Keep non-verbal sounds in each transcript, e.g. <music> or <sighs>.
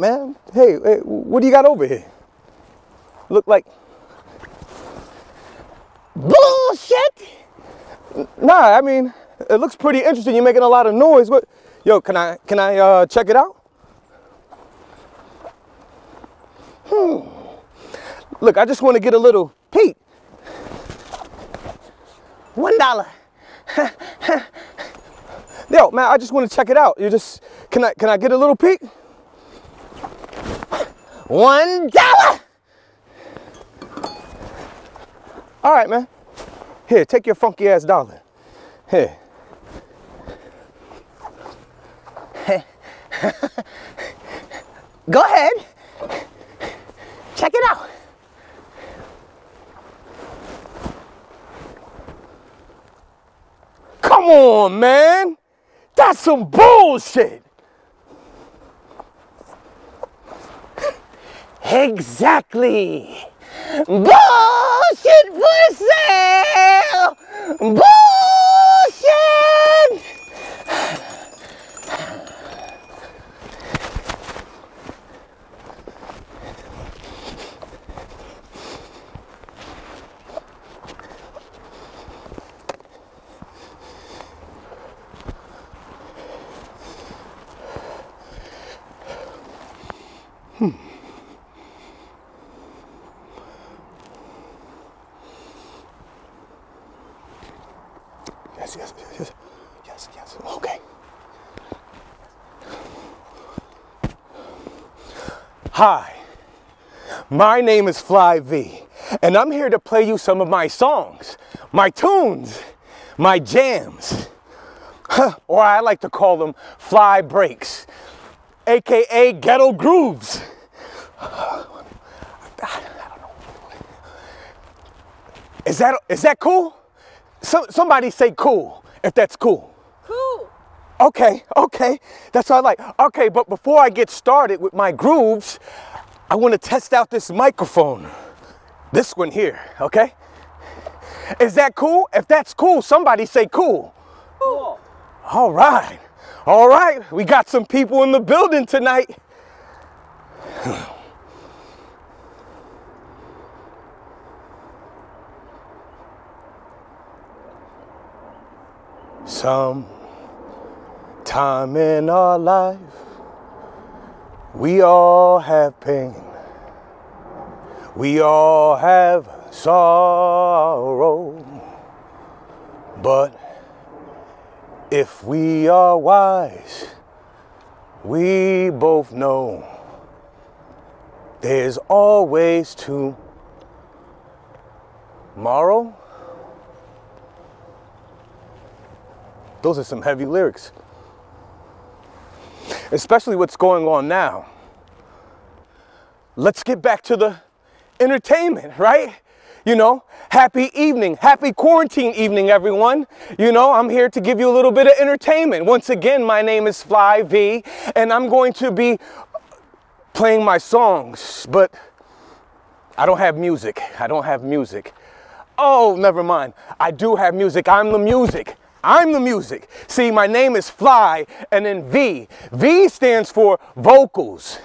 Man. Hey, hey, what do you got over here? Look like Bullshit! Nah, I mean, it looks pretty interesting. You're making a lot of noise. What? Yo, can I can I uh, check it out? Hmm. Look, I just want to get a little peek. One dollar. <laughs> Yo, man, I just want to check it out. You just can I can I get a little peek? One dollar! All right, man. Here, take your funky ass dollar. Here. <laughs> Go ahead. Check it out. Come on, man. That's some bullshit. Exactly. Bullshit for sale! Bullshit! Hi, my name is Fly V, and I'm here to play you some of my songs, my tunes, my jams, <laughs> or I like to call them fly breaks, aka ghetto grooves. <sighs> Is that is that cool? Some, somebody say cool if that's. Cool. Okay, okay, that's what I like. Okay, but before I get started with my grooves, I want to test out this microphone. This one here, okay? Is that cool? If that's cool, somebody say cool. Cool. All right, all right, we got some people in the building tonight. Some time in our life, we all have pain. We all have sorrow. But if we are wise, we both know there's always tomorrow. Those are some heavy lyrics. Especially what's going on now. Let's get back to the entertainment, right? You know, happy evening, happy quarantine evening, everyone. You know, I'm here to give you a little bit of entertainment. Once again, my name is Fly V, and I'm going to be playing my songs, but I don't have music. I don't have music. Oh, never mind. I do have music. I'm the music. I'm the music. See, my name is Fly and then V. V stands for vocals,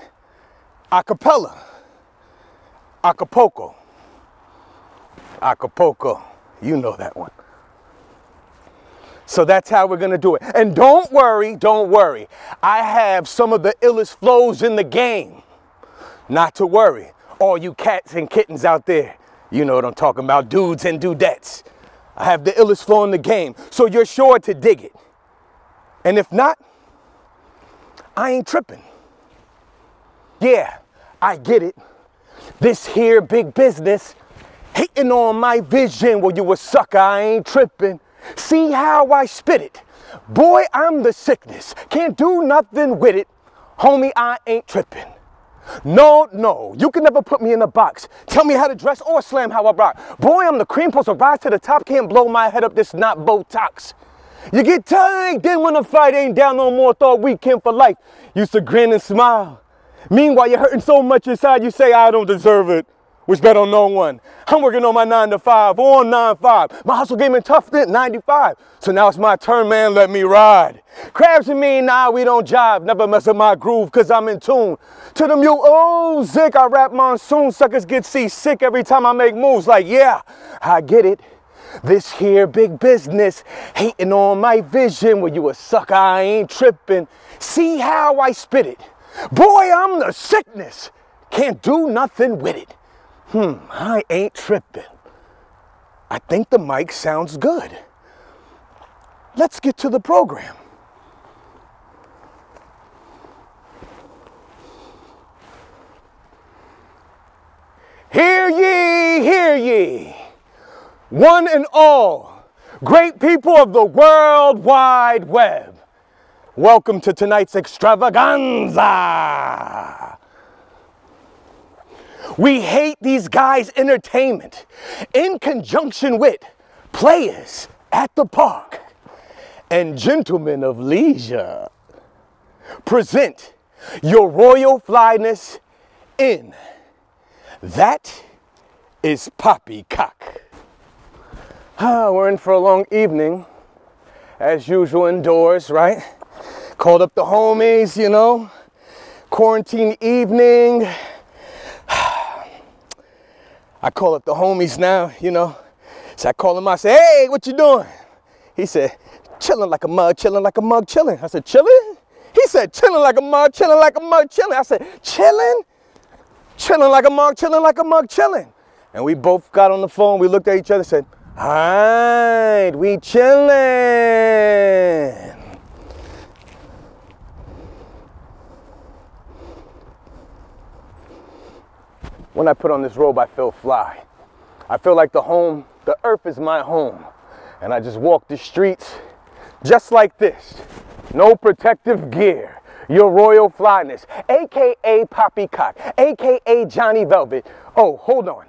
acapella, Acapulco. Acapulco. You know that one. So that's how we're gonna do it. And don't worry, don't worry. I have some of the illest flows in the game. Not to worry. All you cats and kittens out there, you know what I'm talking about, dudes and dudettes. I have the illest flow in the game, so you're sure to dig it. And if not, I ain't tripping. Yeah, I get it. This here big business hating on my vision. Well, you a sucker, I ain't tripping. See how I spit it. Boy, I'm the sickness. Can't do nothing with it. Homie, I ain't tripping. No, no, you can never put me in a box. Tell me how to dress or slam how I rock. Boy, I'm the cream supposed to rise to the top. Can't blow my head up, this not Botox. You get tired, then when the fight ain't down no more, thought weekend for life. Used to grin and smile. Meanwhile, you're hurting so much inside, you say, I don't deserve it. Which bet on no one. I'm working on my nine to five, on nine five. My hustle game and tough at 95. So now it's my turn, man, let me ride. Crabs and me, nah, we don't jive. Never mess up my groove, cause I'm in tune. To the mule, oh, Zick, I rap monsoon. Suckers get seasick every time I make moves. Like, yeah, I get it. This here big business, hating on my vision. Well, you a sucker, I ain't tripping. See how I spit it. Boy, I'm the sickness. Can't do nothing with it. Hmm, I ain't tripping. I think the mic sounds good. Let's get to the program. Hear ye, hear ye, one and all, great people of the world wide web. Welcome to tonight's extravaganza. We hate these guys' entertainment in conjunction with Playas at the park and gentlemen of leisure. Present your royal flyness in. That is poppycock. Ah, we're in for a long evening, as usual indoors, right? Called up the homies, you know, quarantine evening. I call up the homies now, you know. So I call him, I say, hey, what you doing? He said, chilling like a mug, chilling like a mug, chilling. I said, chilling? He said, chilling like a mug, chilling like a mug, chilling. I said, chilling? Chilling like a mug, chilling like a mug, chilling. And we both got on the phone, we looked at each other, said, all right, we chilling. When I put on this robe, I feel fly. I feel like the home, the earth is my home. And I just walk the streets just like this. No protective gear. Your royal flyness, aka Poppycock, aka Johnny Velvet. Oh, hold on.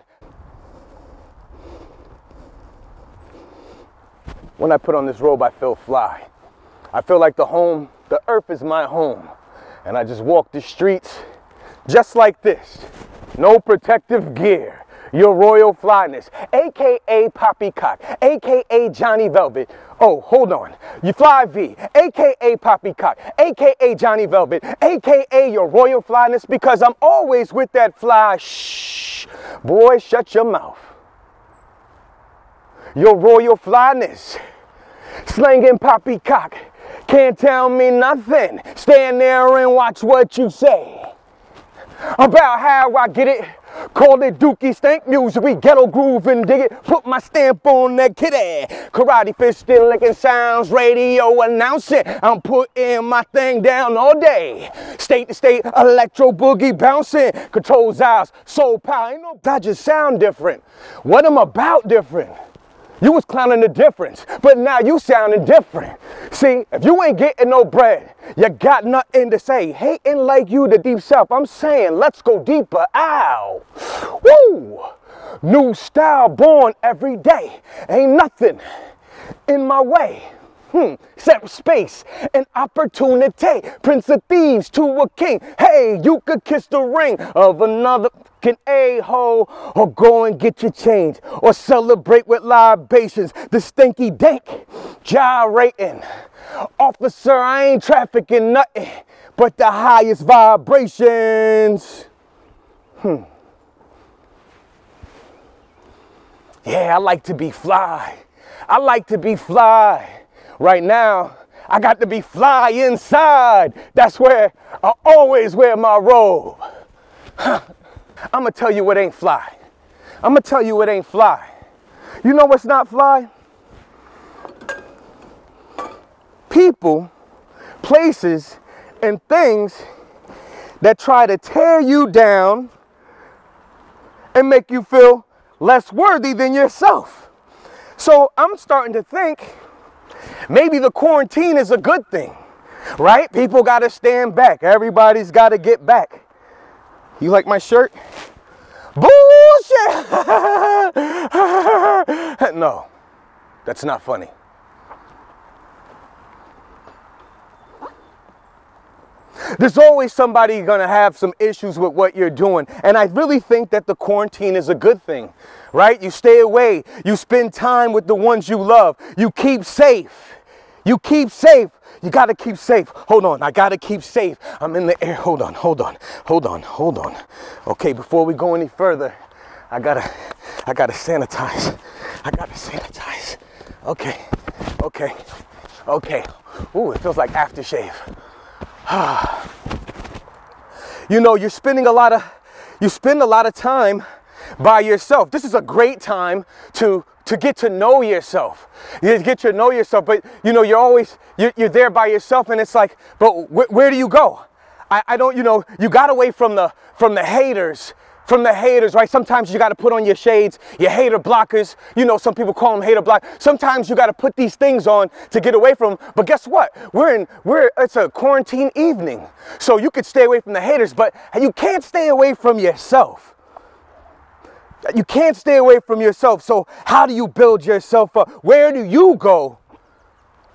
When I put on this robe, I feel fly. I feel like the home, the earth is my home. And I just walk the streets just like this. No protective gear. Your royal flyness, aka Poppycock, aka Johnny Velvet. Oh, hold on. You fly V, aka Poppycock, aka Johnny Velvet, aka your royal flyness, because I'm always with that fly. Shh. Boy, shut your mouth. Your royal flyness. Slanging poppycock. Can't tell me nothing. Stand there and watch what you say. About how I get it. Call it Dookie Stank music. We ghetto groove and dig it. Put my stamp on that kitty. Karate fist still licking sounds. Radio announcing. I'm putting my thing down all day. State to state, electro boogie bouncing. Controls eyes, soul power. Ain't no, I just sound different. What I'm about different. You was clowning the difference, but now you sounding different. See, if you ain't getting no bread, you got nothing to say. Hating like you the deep south. I'm saying, let's go deeper. Ow. Woo. New style born every day. Ain't nothing in my way. Hmm, except space and opportunity. Prince of thieves to a king. Hey, you could kiss the ring of another fucking a-hole or go and get your change or celebrate with libations. The stinky dank gyrating. Officer, I ain't trafficking nothing but the highest vibrations. Hmm. Yeah, I like to be fly. I like to be fly. Right now, I got to be fly inside. That's where I always wear my robe. I'm gonna tell you what ain't fly. I'm gonna tell you what ain't fly. You know what's not fly? People, places, and things that try to tear you down and make you feel less worthy than yourself. So I'm starting to think maybe the quarantine is a good thing, right? People got to stand back. Everybody's got to get back. You like my shirt? Bullshit! <laughs> no, that's not funny. There's always somebody gonna have some issues with what you're doing. And I really think that the quarantine is a good thing, right? You stay away, you spend time with the ones you love, you keep safe. You keep safe. You gotta keep safe. Hold on, I gotta keep safe. I'm in the air. Hold on, hold on, hold on, hold on. Okay, before we go any further, I gotta, I gotta sanitize. I gotta sanitize. Okay, okay, okay. Ooh, it feels like aftershave. <sighs> you know, you're spending a lot of, you spend a lot of time by yourself. This is a great time to to get to know yourself. You get to know yourself, but you know you're always you're, you're there by yourself, and it's like, but wh- where do you go? I, I don't, you know, you got away from the from the haters from the haters, right? Sometimes you got to put on your shades, your hater blockers. You know, some people call them hater block. Sometimes you got to put these things on to get away from. Them. But guess what? We're in, we're, it's a quarantine evening. So you could stay away from the haters, but you can't stay away from yourself. You can't stay away from yourself. So how do you build yourself up? Where do you go?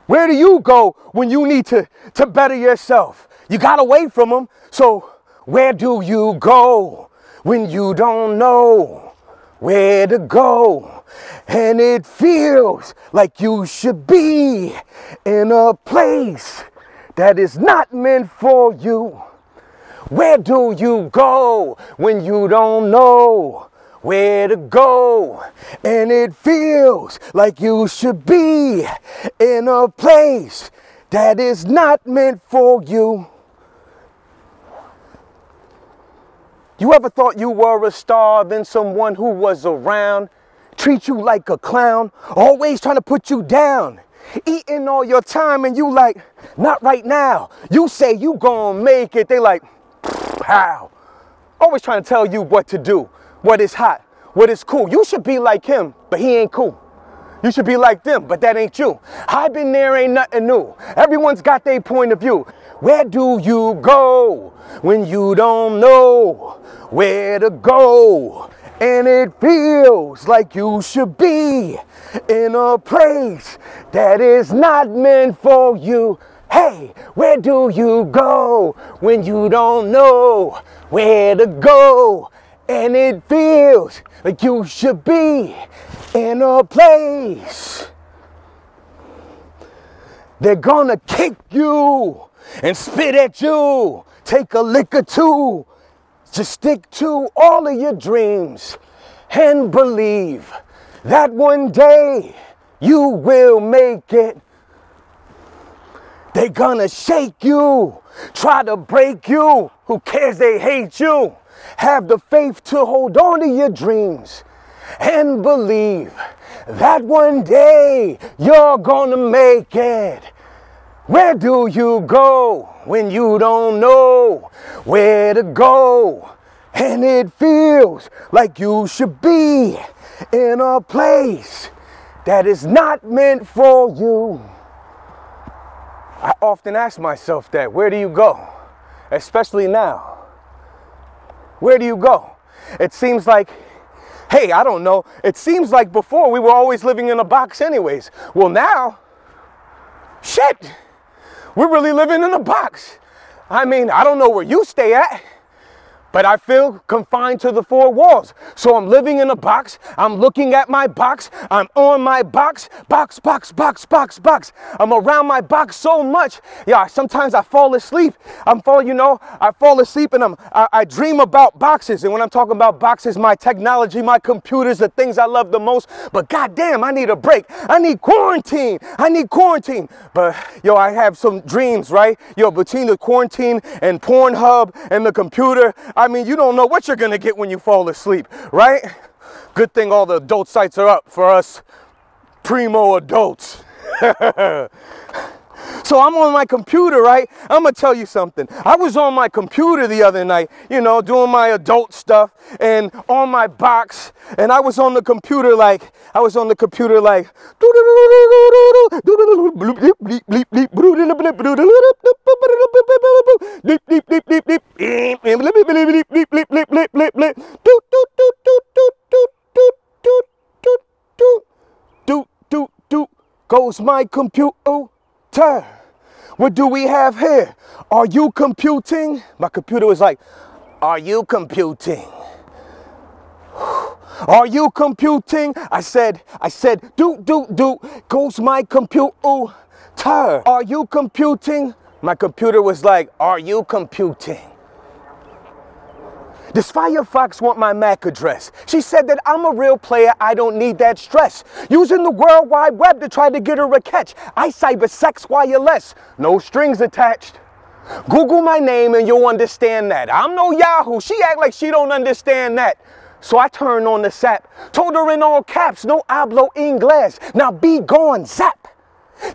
Where do you go when you need to, to better yourself? You got away from them. So where do you go? When you don't know where to go. And it feels like you should be in a place that is not meant for you. Where do you go when you don't know where to go? And it feels like you should be in a place that is not meant for you. You ever thought you were a star, then someone who was around treat you like a clown, always trying to put you down, eating all your time, and you like, not right now. You say you gonna make it, they like, how? Always trying to tell you what to do, what is hot, what is cool. You should be like him, but he ain't cool. You should be like them, but that ain't you. I've been there, ain't nothing new. Everyone's got their point of view. Where do you go when you don't know where to go? And it feels like you should be in a place that is not meant for you. Hey, where do you go when you don't know where to go? And it feels like you should be in a place. They're gonna kick you and spit at you. Take a lick or two. Just stick to all of your dreams and believe that one day you will make it. They're gonna shake you, try to break you. Who cares? They hate you. Have the faith to hold on to your dreams and believe that one day you're gonna make it. Where do you go when you don't know where to go? And it feels like you should be in a place that is not meant for you. I often ask myself that where do you go? Especially now. Where do you go? It seems like hey, I don't know. It seems like before we were always living in a box, anyways. Well, now, shit, we're really living in a box. I mean, I don't know where you stay at but I feel confined to the four walls. So I'm living in a box. I'm looking at my box. I'm on my box. Box, box, box, box, box. I'm around my box so much. Yeah, sometimes I fall asleep. I'm fall, you know, I fall asleep and I'm I, I dream about boxes. And when I'm talking about boxes, my technology, my computers, the things I love the most. But goddamn, I need a break. I need quarantine. I need quarantine. But yo, I have some dreams, right? Yo, between the quarantine and Pornhub and the computer. Mean, you don't know what you're to get when you fall asleep, right? Good thing all the adult sites are up for us primo adults. <laughs> So I'm on my computer, right? I'm gonna tell you something. I was on my computer the other night, you know, doing my adult stuff and on my box, and I was on the computer like, I was on the computer like, my computer. What do we have here? Are you computing? My computer was like, Are you computing? <sighs> Are you computing? I said, I said, do, do, do, goes my computer. Are you computing? My computer was like, Are you computing? Does Firefox want my MAC address? She said that I'm a real player, I don't need that stress. Using the World Wide Web to try to get her a catch. I cyber sex wireless, no strings attached. Google my name and you'll understand that. I'm no Yahoo. She act like she don't understand that. So I turned on the sap, told her in all caps, no hablo inglés. Now be gone, zap.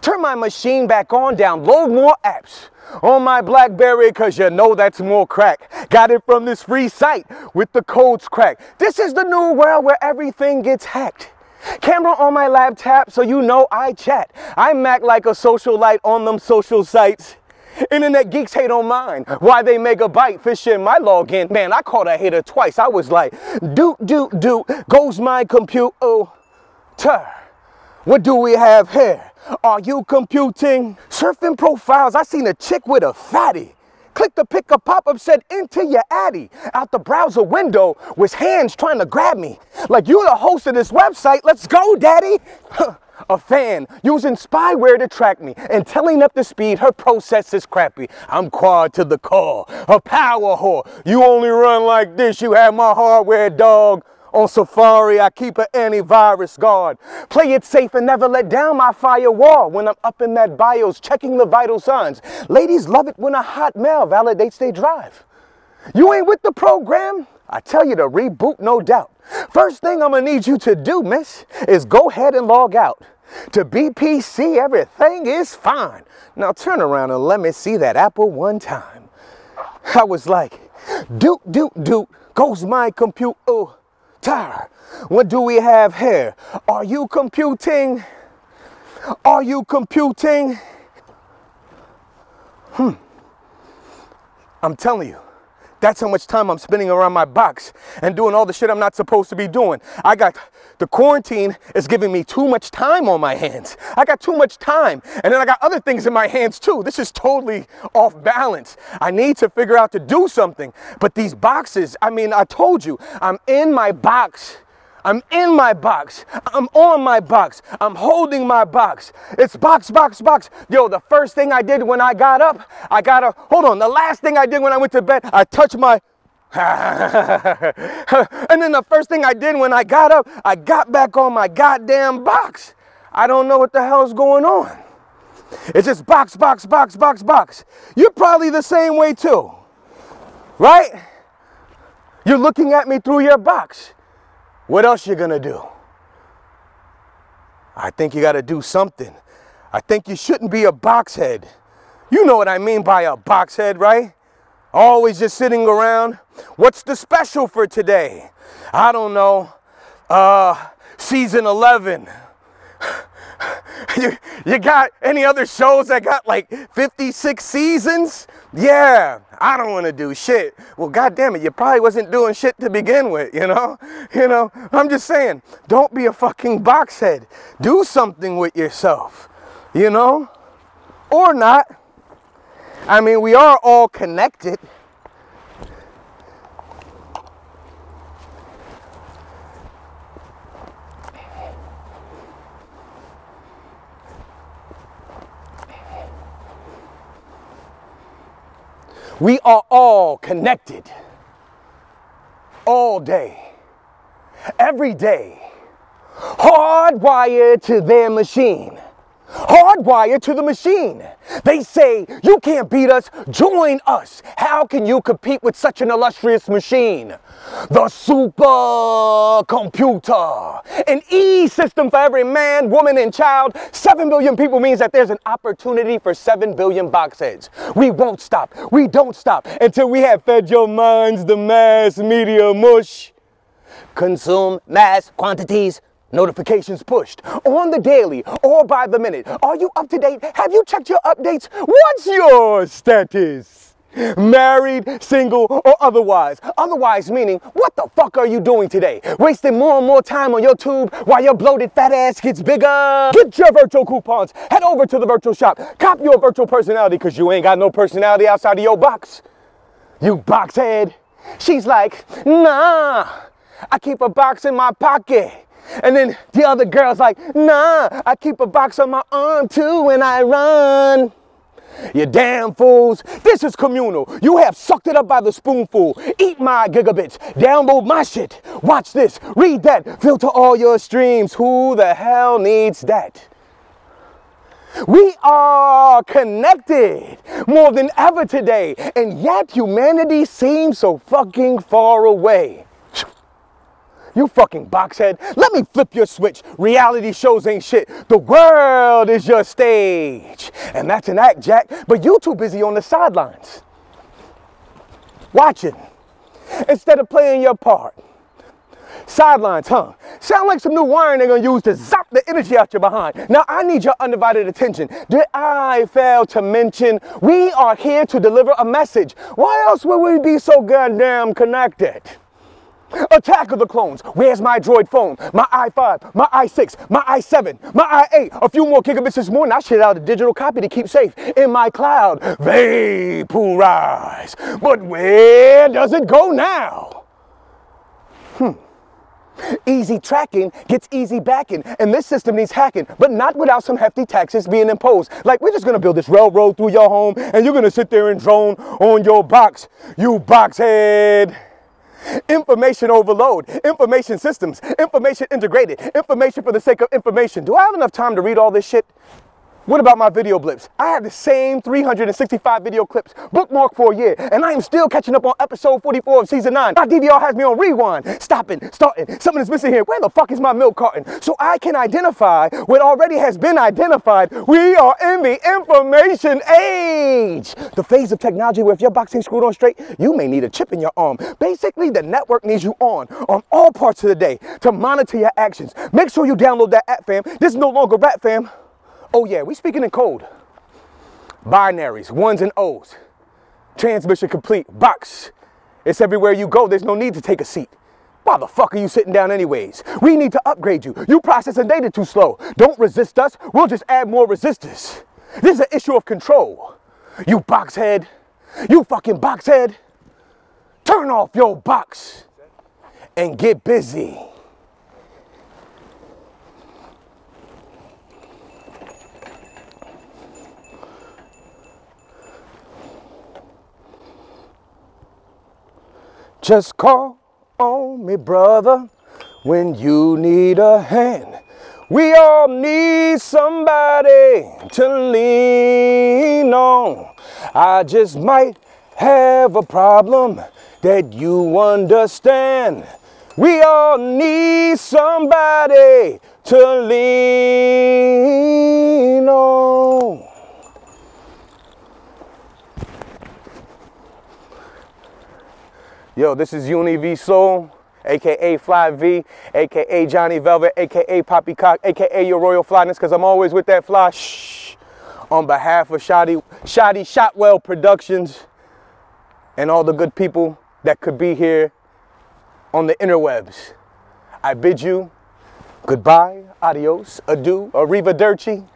Turn my machine back on, download more apps on my Blackberry, cause you know that's more crack. Got it from this free site with the codes cracked. This is the new world where everything gets hacked. Camera on my laptop, so you know I chat. I Mac like a socialite on them social sites. Internet geeks hate on mine. Why they make a bite fishing my login? Man, I caught a hater twice. I was like, do, do, do, goes my computer. What do we have here? Are you computing? Surfing profiles, I seen a chick with a fatty. Click the pick a pop-up said into your addy. Out the browser window was hands trying to grab me. Like you the host of this website, let's go daddy. <laughs> a fan using spyware to track me and telling up the speed her process is crappy. I'm quad to the core, a power whore. You only run like this, you have my hardware dog. On Safari, I keep an antivirus guard. Play it safe and never let down my firewall when I'm up in that BIOS checking the vital signs. Ladies love it when a hot male validates they drive. You ain't with the program? I tell you to reboot, no doubt. First thing I'm gonna need you to do, miss, is go ahead and log out. To BPC, everything is fine. Now turn around and let me see that apple one time. I was like, doot, doot, doot, goes my computer. What do we have here? Are you computing? Are you computing? Hmm. I'm telling you, that's how much time I'm spending around my box and doing all the shit I'm not supposed to be doing. I got the quarantine is giving me too much time on my hands. I got too much time. And then I got other things in my hands too. This is totally off balance. I need to figure out to do something. But these boxes, I mean, I told you, I'm in my box. I'm in my box. I'm on my box. I'm holding my box. It's box, box, box. Yo, the first thing I did when I got up, I got to, hold on, the last thing I did when I went to bed, I touched my, <laughs> and then the first thing I did when I got up, I got back on my goddamn box. I don't know what the hell's going on. It's just box, box, box, box, box. You're probably the same way too, right? You're looking at me through your box. What else you gonna do? I think you gotta do something. I think you shouldn't be a boxhead. You know what I mean by a boxhead, right? Always just sitting around. What's the special for today? I don't know. Uh, season 11. <laughs> you, you got any other shows that got like 56 seasons? Yeah, I don't want to do shit. Well, God damn it, you probably wasn't doing shit to begin with, you know? <laughs> You know, I'm just saying, don't be a fucking boxhead. Do something with yourself, you know? Or not. I mean, we are all connected. We are all connected. All day, every day, hardwired to their machine. Hardwired to the machine. They say, You can't beat us, join us. How can you compete with such an illustrious machine? The supercomputer. An E system for every man, woman, and child. 7 billion people means that there's an opportunity for 7 billion box heads. We won't stop. We don't stop until we have fed your minds the mass media mush. Consume mass quantities Notifications pushed on the daily or by the minute. Are you up to date? Have you checked your updates? What's your status? married, single, or otherwise. Otherwise meaning, what the fuck are you doing today? Wasting more and more time on your tube while your bloated fat ass gets bigger? Get your virtual coupons. Head over to the virtual shop. Cop your virtual personality because you ain't got no personality outside of your box. You box head. She's like, nah, I keep a box in my pocket. And then the other girl's like, nah, I keep a box on my arm too when I run. You damn fools. This is communal. You have sucked it up by the spoonful. Eat my gigabits. Download my shit. Watch this. Read that. Filter all your streams. Who the hell needs that? We are connected more than ever today, and yet humanity seems so fucking far away. You fucking boxhead. Let me flip your switch. Reality shows ain't shit. The world is your stage. And that's an act, Jack, but you too busy on the sidelines. Watching. Instead of playing your part. Sidelines, huh? Sound like some new wiring they're gonna use to zap the energy out your behind. Now I need your undivided attention. Did I fail to mention we are here to deliver a message? Why else would we be so goddamn connected? Attack of the clones. Where's my droid phone? My i5, my i6, my i7, my i8. A few more gigabits this morning. I shit out a digital copy to keep safe in my cloud. Vaporize. But where does it go now? Hmm. Easy tracking gets easy backing, and this system needs hacking, but not without some hefty taxes being imposed. Like, we're just gonna build this railroad through your home, and you're gonna sit there and drone on your box, you boxhead. Information overload, information systems, information integrated, information for the sake of information. Do I have enough time to read all this shit? What about my video blips? I have the same 365 video clips bookmarked for a year, and I am still catching up on episode 44 of season 9. My DVR has me on rewind, stopping, starting. Something is missing here. Where the fuck is my milk carton? So I can identify what already has been identified. We are in the information age. The phase of technology where if your box ain't screwed on straight, you may need a chip in your arm. Basically, the network needs you on, on all parts of the day to monitor your actions. Make sure you download that app, fam. This is no longer rap, fam. Oh yeah, we speaking in code. Binaries, ones and O's. Transmission complete, box. It's everywhere you go, there's no need to take a seat. Why the fuck are you sitting down anyways? We need to upgrade you. You processing data too slow. Don't resist us, we'll just add more resistors. This is an issue of control. You box head, you fucking box head. Turn off your box and get busy. Just call on me, brother, when you need a hand. We all need somebody to lean on. I just might have a problem that you understand. We all need somebody to lean on. Yo, this is Uni V Sol, aka Fly V, aka Johnny Velvet, aka Poppycock, aka Your Royal Flyness, because I'm always with that fly. Shh. On behalf of Shotty, Shotty Shotwell Productions and all the good people that could be here on the interwebs, I bid you goodbye, adios, adieu, arrivederci.